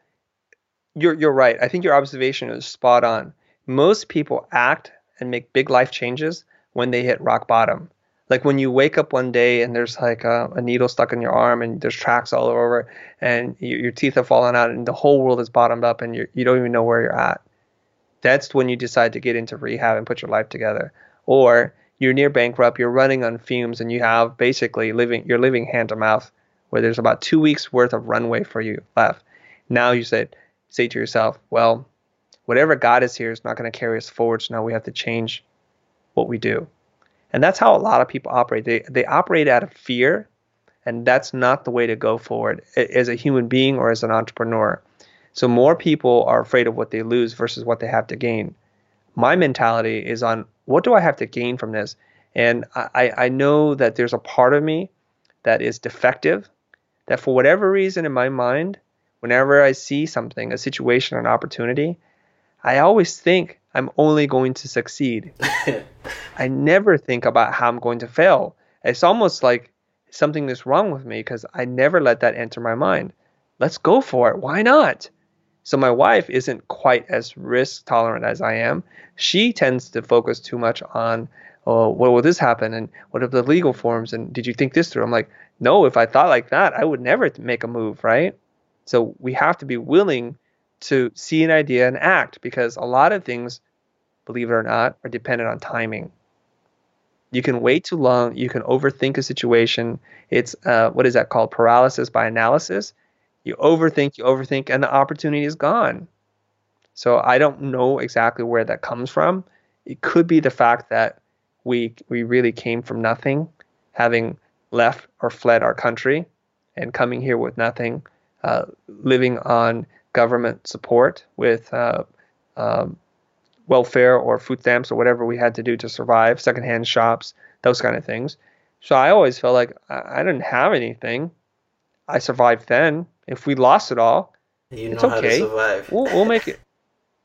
you're, you're right. I think your observation is spot on. Most people act and make big life changes when they hit rock bottom like when you wake up one day and there's like a, a needle stuck in your arm and there's tracks all over and you, your teeth have fallen out and the whole world is bottomed up and you you don't even know where you're at. That's when you decide to get into rehab and put your life together. Or you're near bankrupt, you're running on fumes, and you have basically living you're living hand to mouth, where there's about two weeks worth of runway for you left. Now you said say to yourself, well, whatever God is here is not going to carry us forward, so now we have to change what we do. And that's how a lot of people operate. They they operate out of fear, and that's not the way to go forward as a human being or as an entrepreneur. So more people are afraid of what they lose versus what they have to gain. My mentality is on what do I have to gain from this? And I, I know that there's a part of me that is defective, that for whatever reason in my mind, whenever I see something, a situation, an opportunity, I always think I'm only going to succeed. I never think about how I'm going to fail. It's almost like something is wrong with me because I never let that enter my mind. Let's go for it. Why not? So my wife isn't quite as risk tolerant as I am. She tends to focus too much on, oh, what will this happen? And what are the legal forms? And did you think this through? I'm like, no, if I thought like that, I would never make a move, right? So we have to be willing to see an idea and act because a lot of things, believe it or not, are dependent on timing. You can wait too long. You can overthink a situation. It's uh, what is that called? Paralysis by analysis. You overthink, you overthink, and the opportunity is gone. So I don't know exactly where that comes from. It could be the fact that we we really came from nothing, having left or fled our country, and coming here with nothing, uh, living on government support with uh, um, welfare or food stamps or whatever we had to do to survive, secondhand shops, those kind of things. So I always felt like I, didn't have anything. I survived then. If we lost it all, you it's okay. We'll, we'll, make it.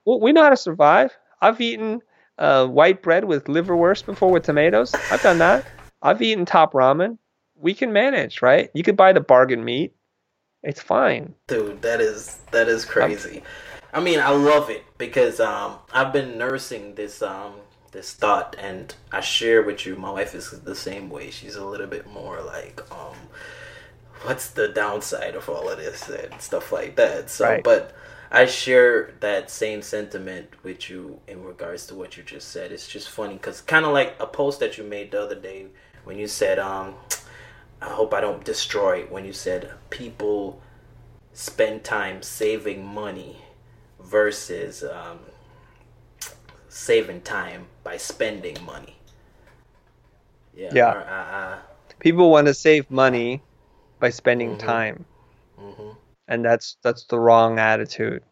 We'll, we know how to survive. I've eaten uh, white bread with liverwurst before with tomatoes. I've done that. I've eaten top ramen. We can manage, right? You could buy the bargain meat. It's fine. Dude, that is that is crazy. I'm, I mean, I love it because um, I've been nursing this um, this thought, and I share with you. My wife is the same way. She's a little bit more like, um, what's the downside of all of this and stuff like that. So, right. but I share that same sentiment with you in regards to what you just said. It's just funny because kind of like a post that you made the other day when you said, um, I hope I don't destroy when you said people spend time saving money versus um, saving time by spending money. Yeah. yeah. Or, uh, uh, people want to save money by spending mm-hmm. time. Mm-hmm. And that's that's the wrong attitude.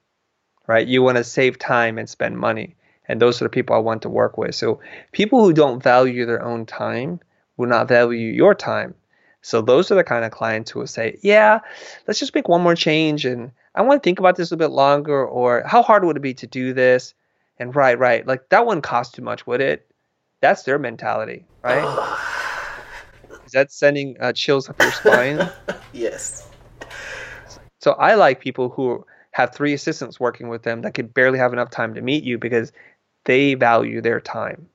Right? You want to save time and spend money. And those are the people I want to work with. So people who don't value their own time will not value your time. So those are the kind of clients who will say, "Yeah, let's just make one more change, and I want to think about this a bit longer." Or, "How hard would it be to do this?" And right, right, like that wouldn't cost too much, would it? That's their mentality, right? Is that sending uh, chills up your spine? yes. So I like people who have three assistants working with them that could barely have enough time to meet you because they value their time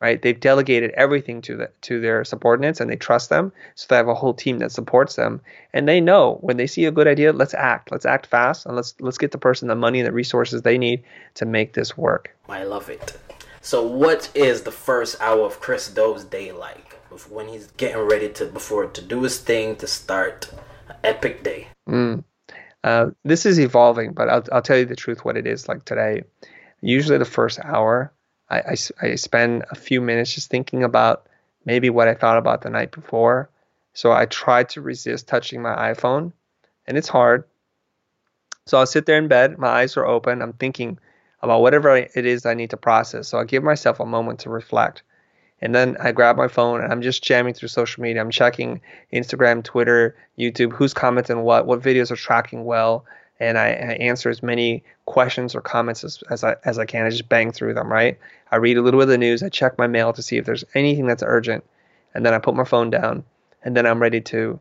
right? They've delegated everything to the, to their subordinates and they trust them. So they have a whole team that supports them, and they know when they see a good idea, let's act. Let's act fast, and let's let's get the person the money and the resources they need to make this work. I love it. So, what is the first hour of Chris Do's day like? When he's getting ready to before to do his thing to start an epic day. Mm. Uh, this is evolving, but I'll, I'll tell you the truth. What it is like today. Usually, the first hour I, I, I spend a few minutes just thinking about maybe what I thought about the night before. So I try to resist touching my iPhone, and it's hard. So I'll sit there in bed, my eyes are open, I'm thinking about whatever it is I need to process. So I give myself a moment to reflect. And then I grab my phone and I'm just jamming through social media. I'm checking Instagram, Twitter, YouTube, who's commenting what, what videos are tracking well, and I, I answer as many questions or comments as, as I as I can. I just bang through them, right? I read a little bit of the news. I check my mail to see if there's anything that's urgent, and then I put my phone down, and then I'm ready to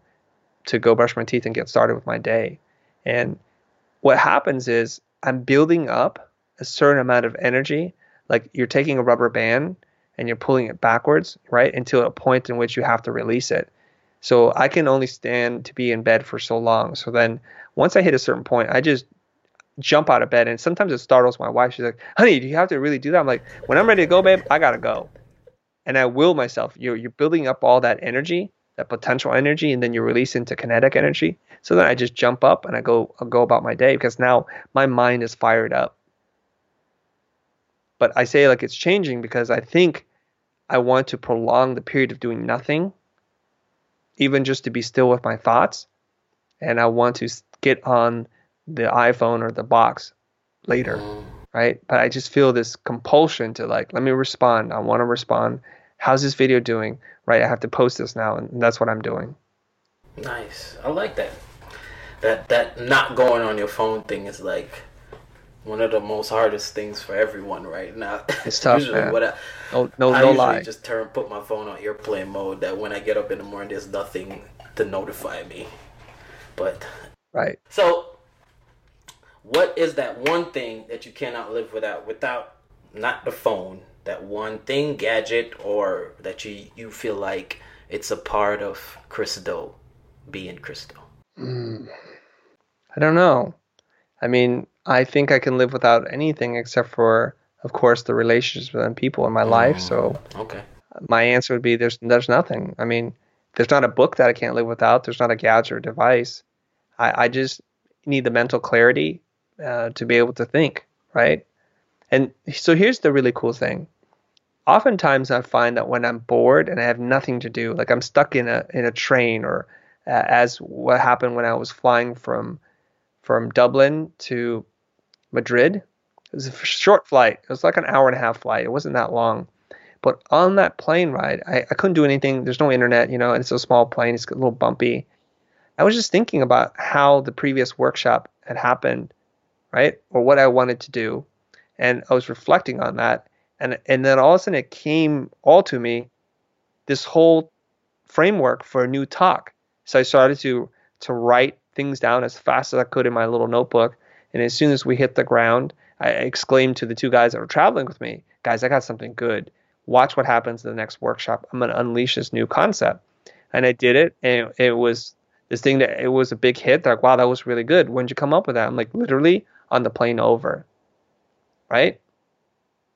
to go brush my teeth and get started with my day. And what happens is I'm building up a certain amount of energy, like you're taking a rubber band and you're pulling it backwards, right, until a point in which you have to release it. So I can only stand to be in bed for so long. So then once I hit a certain point, I just jump out of bed. And sometimes it startles my wife. She's like, honey, do you have to really do that? I'm like, when I'm ready to go, babe, I got to go. And I will myself. You're, you're building up all that energy, that potential energy, and then you release into kinetic energy. So then I just jump up and I go, I'll go about my day because now my mind is fired up. But I say like it's changing because I think I want to prolong the period of doing nothing, even just to be still with my thoughts. And I want to get on the iPhone or the box later, right? But I just feel this compulsion to like, let me respond. I want to respond. How's this video doing? Right? I have to post this now, and that's what I'm doing. Nice. I like that. That that not going on your phone thing is like one of the most hardest things for everyone right now. It's tough, usually man. What I, no, no, I no usually lie. just turn, put my phone on airplane mode. That when I get up in the morning, there's nothing to notify me. But right. So, what is that one thing that you cannot live without? Without not the phone, that one thing, gadget, or that you you feel like it's a part of Chris Do being Chris Do. Mm. I don't know. I mean, I think I can live without anything except for, of course, the relationships with people in my life. So, mm, okay, my answer would be there's there's nothing. I mean, there's not a book that I can't live without. There's not a gadget or device. I, I just need the mental clarity uh, to be able to think, right? And so here's the really cool thing. Oftentimes, I find that when I'm bored and I have nothing to do, like I'm stuck in a in a train, or uh, as what happened when I was flying from from Dublin to Madrid. It was a short flight. It was like an hour and a half flight. It wasn't that long. But on that plane ride, I, I couldn't do anything. There's no internet, you know, it's a small plane. It's a little bumpy. I was just thinking about how the previous workshop had happened, right? Or what I wanted to do. And I was reflecting on that. And, and then all of a sudden it came all to me this whole framework for a new talk. So I started to to write things down as fast as I could in my little notebook. And as soon as we hit the ground, I exclaimed to the two guys that were traveling with me, guys, I got something good. Watch what happens in the next workshop. I'm going to unleash this new concept. And I did it. And it was this thing that it was a big hit. They're like, wow, that was really good. When did you come up with that? I'm like, literally on the plane over. Right?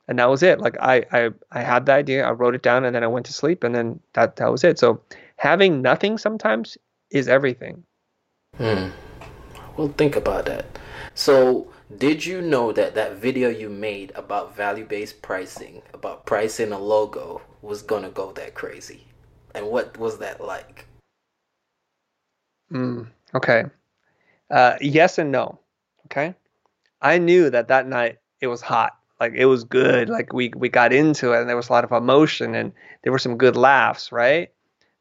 And that was it. Like I, I, I had the idea, I wrote it down, and then I went to sleep, and then that that was it. So having nothing sometimes is everything. Hmm. Well, think about that. So, did you know that that video you made about value-based pricing, about pricing a logo, was gonna go that crazy? And what was that like? Mm, okay. Uh, yes and no. Okay. I knew that that night it was hot. Like it was good. Like we we got into it, and there was a lot of emotion, and there were some good laughs, right?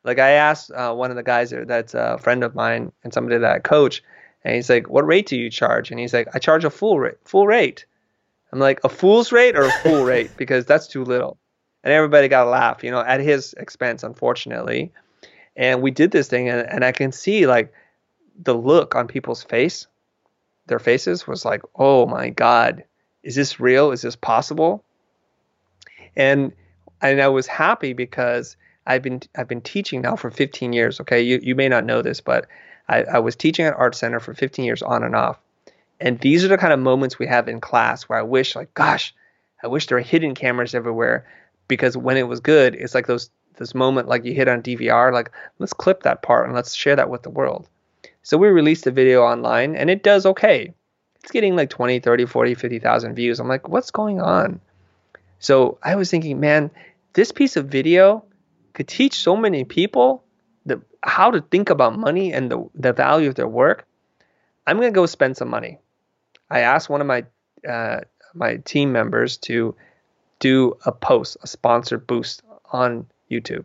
Like I asked uh, one of the guys that's a friend of mine and somebody that I coach, and he's like, "What rate do you charge?" And he's like, "I charge a full rate." Full rate. I'm like, "A fool's rate or a full rate?" Because that's too little. And everybody got a laugh, you know, at his expense, unfortunately. And we did this thing, and, and I can see like the look on people's face, their faces was like, "Oh my God, is this real? Is this possible?" And and I was happy because I've been I've been teaching now for 15 years. Okay, you you may not know this, but I, I was teaching at Art Center for 15 years on and off. And these are the kind of moments we have in class where I wish, like, gosh, I wish there were hidden cameras everywhere, because when it was good, it's like those this moment like you hit on DVR, like let's clip that part and let's share that with the world. So we released a video online and it does okay. It's getting like 20, 30, 40, 50,000 views. I'm like, what's going on? So I was thinking, man, this piece of video could teach so many people the, how to think about money and the, the value of their work, I'm going to go spend some money. I asked one of my uh, my team members to do a post, a sponsored boost on YouTube.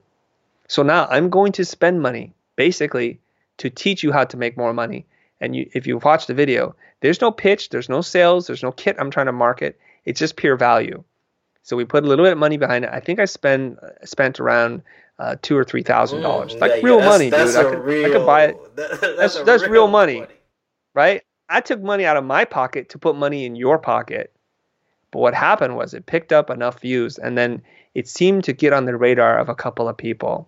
So now I'm going to spend money basically to teach you how to make more money. And you, if you watch the video, there's no pitch, there's no sales, there's no kit I'm trying to market. It's just pure value. So we put a little bit of money behind it. I think I spend spent around uh, two or three thousand dollars, like yeah, real yeah, money, that's, dude. I could, real, I could buy it, that- That's- that's, that's real money. money. right? I took money out of my pocket to put money in your pocket. But what happened was it picked up enough views, and then it seemed to get on the radar of a couple of people,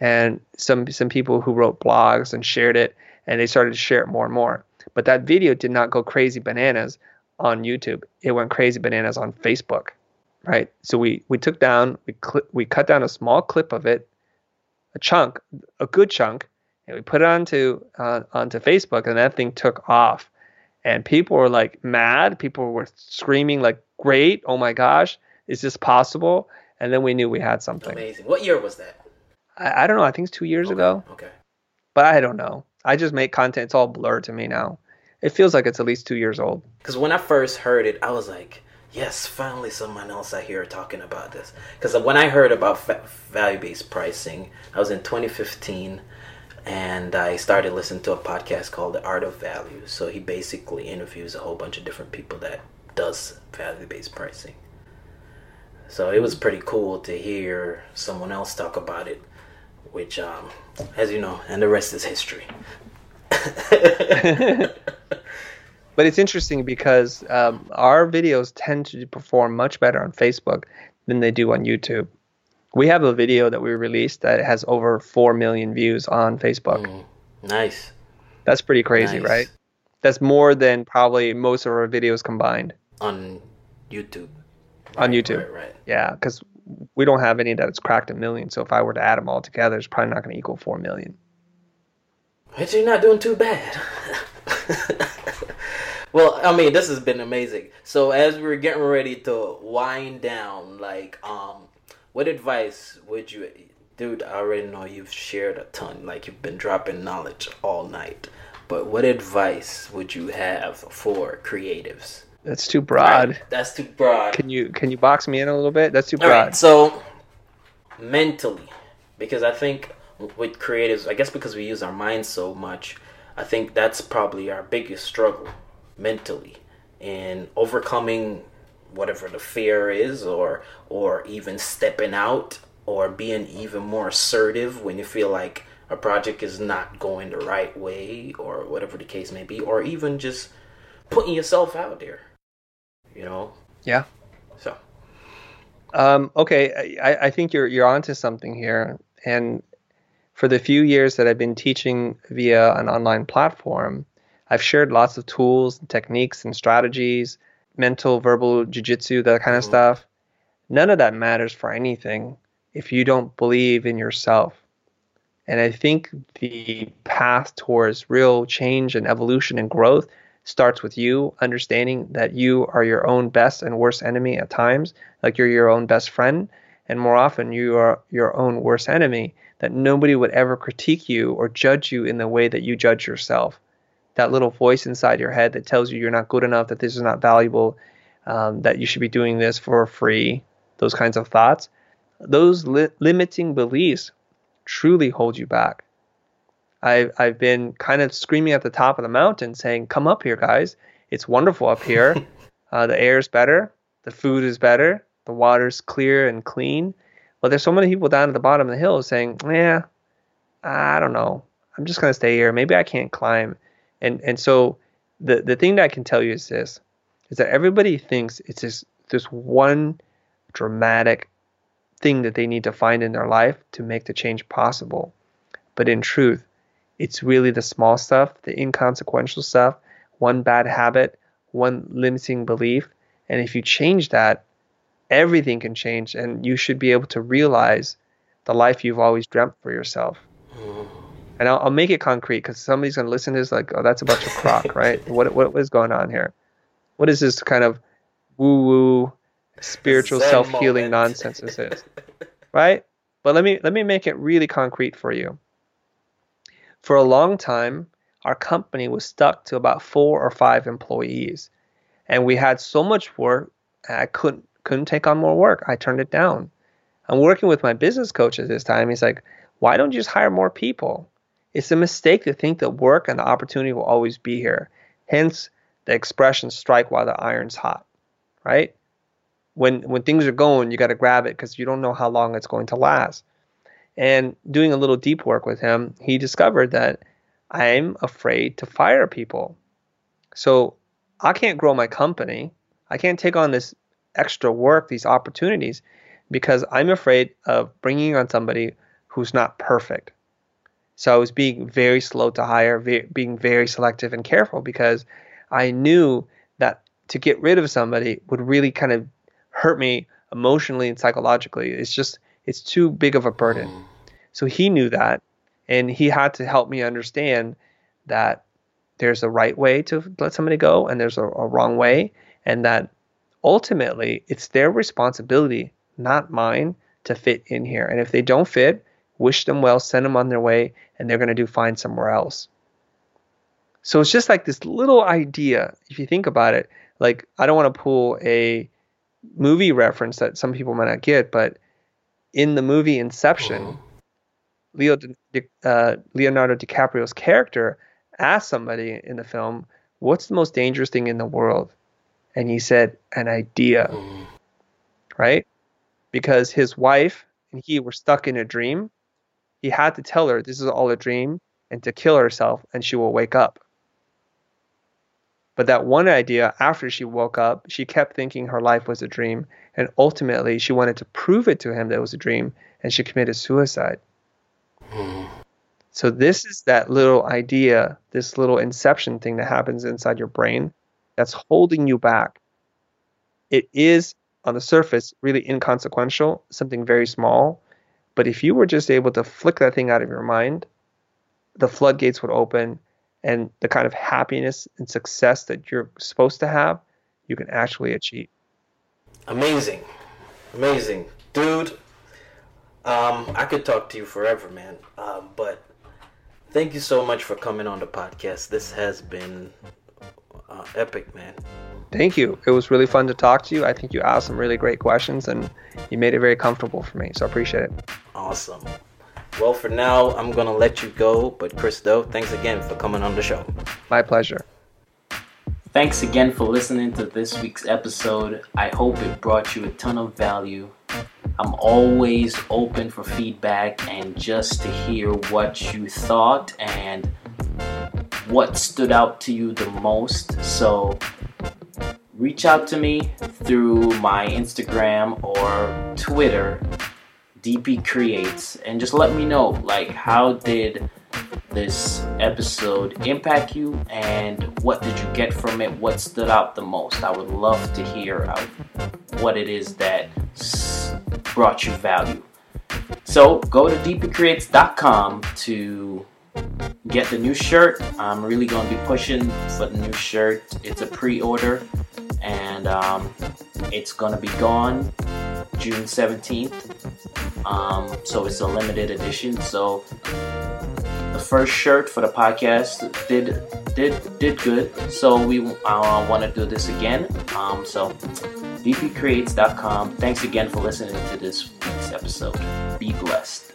and some some people who wrote blogs and shared it, and they started to share it more and more. But that video did not go crazy bananas on YouTube. It went crazy bananas on Facebook, right? So we we took down we cl- we cut down a small clip of it, a chunk, a good chunk, and we put it onto uh, onto Facebook, and that thing took off. And people were like mad. People were screaming like, "Great! Oh my gosh, is this possible?" And then we knew we had something. Amazing. What year was that? I, I don't know. I think it's two years Okay, ago, Okay. but I don't know. I just make content. It's all blurred to me now. It feels like it's at least two years old. Because when I first heard it, I was like, yes, finally someone else I hear talking about this. Because when I heard about fa- value based pricing, I was in 2015 and I started listening to a podcast called The Art of Value. So he basically interviews a whole bunch of different people that does value based pricing. So it was pretty cool to hear someone else talk about it, which, um, as you know, and the rest is history. But it's interesting because um, our videos tend to perform much better on Facebook than they do on YouTube. We have a video that we released that has over 4 million views on Facebook. Mm, nice. That's pretty crazy, Nice. right? That's more than probably most of our videos combined On YouTube. on YouTube. Right, right. Yeah, because we don't have any that's cracked a million. So if I were to add them all together, it's probably not going to equal 4 million. But you're not doing too bad. well, I mean, this has been amazing. So as we're getting ready to wind down, like, um, what advice would you, dude? I already know you've shared a ton. Like you've been dropping knowledge all night. But what advice would you have for creatives? That's too broad. Right, That's too broad. Can you can you box me in a little bit? That's too broad. right, so mentally, because I think with creatives, I guess because we use our minds so much, I think that's probably our biggest struggle mentally in overcoming whatever the fear is, or or even stepping out, or being even more assertive when you feel like a project is not going the right way, or whatever the case may be, or even just putting yourself out there. You know, Yeah. so Um, okay, I, I think you're you're onto something here. And for the few years that I've been teaching via an online platform, I've shared lots of tools, and techniques, and strategies, mental, verbal, jujitsu, that kind of Mhm. stuff. None of that matters for anything if you don't believe in yourself. And I think the path towards real change and evolution and growth starts with you understanding that you are your own best and worst enemy at times, like you're your own best friend, and more often you are your own worst enemy, that nobody would ever critique you or judge you in the way that you judge yourself. That little voice inside your head that tells you you're not good enough, that this is not valuable, um, that you should be doing this for free, those kinds of thoughts, those li- limiting beliefs truly hold you back. I've, I've been kind of screaming at the top of the mountain saying, Come up here, guys. It's wonderful up here. uh, the air is better. The food is better. The water's clear and clean. But there's so many people down at the bottom of the hill saying, Yeah, I don't know. I'm just going to stay here. Maybe I can't climb. And, and so the, the thing that I can tell you is this is that everybody thinks it's this, this one dramatic thing that they need to find in their life to make the change possible. But in truth, it's really the small stuff, the inconsequential stuff, one bad habit, one limiting belief. And if you change that, everything can change. And you should be able to realize the life you've always dreamt for yourself. Mm-hmm. And I'll, I'll make it concrete because somebody's going to listen to this like, oh, that's a bunch of crock, right? What, what, is going on here? What is this kind of woo woo spiritual self healing nonsense this is? right? But let me let me make it really concrete for you. For a long time, our company was stuck to about four or five employees, and we had so much work, I couldn't couldn't take on more work. I turned it down. I'm working with my business coach at this time. He's like, why don't you just hire more people? It's a mistake to think that work and the opportunity will always be here. Hence the expression strike while the iron's hot, right? When when things are going, you got to grab it because you don't know how long it's going to last. And doing a little deep work with him, he discovered that I'm afraid to fire people. So I can't grow my company. I can't take on this extra work, these opportunities, because I'm afraid of bringing on somebody who's not perfect. So I was being very slow to hire, being very selective and careful because I knew that to get rid of somebody would really kind of hurt me emotionally and psychologically. It's just it's too big of a burden. Mm. So he knew that and he had to help me understand that there's a right way to let somebody go and there's a, a wrong way and that ultimately it's their responsibility, not mine, to fit in here. And if they don't fit, wish them well, send them on their way, and they're going to do fine somewhere else. So it's just like this little idea, if you think about it. Like, I don't want to pull a movie reference that some people might not get, but in the movie Inception, Leo, uh, Leonardo DiCaprio's character asked somebody in the film, What's the most dangerous thing in the world? And he said, An idea. Mm. Right? Because his wife and he were stuck in a dream he had to tell her this is all a dream and to kill herself and she will wake up. But that one idea, after she woke up, she kept thinking her life was a dream. And ultimately, she wanted to prove it to him that it was a dream and she committed suicide. So, this is that little idea, this little inception thing that happens inside your brain that's holding you back. It is, on the surface, really inconsequential, something very small, but if you were just able to flick that thing out of your mind, the floodgates would open and the kind of happiness and success that you're supposed to have, you can actually achieve. Amazing. Amazing. Dude, um, I could talk to you forever, man. Um, but thank you so much for coming on the podcast. This has been uh, epic, man. Thank you. It was really fun to talk to you. I think you asked some really great questions and you made it very comfortable for me. So I appreciate it. Awesome. Well, for now, I'm going to let you go. But Chris Do, thanks again for coming on the show. My pleasure. Thanks again for listening to this week's episode. I hope it brought you a ton of value. I'm always open for feedback and just to hear what you thought and what stood out to you the most. So reach out to me through my Instagram or Twitter, DP Creates, and just let me know like how did this episode impact you and what did you get from it? What stood out the most? I would love to hear what it is that brought you value. So go to dpcreates.com to get the new shirt. I'm really going to be pushing for the new shirt. It's a pre order and um, it's going to be gone June 17th. Um, so it's a limited edition. So the first shirt for the podcast did did did good. So we uh, want to do this again. Um, so dpcreates.com. Thanks again for listening to this week's episode. Be blessed.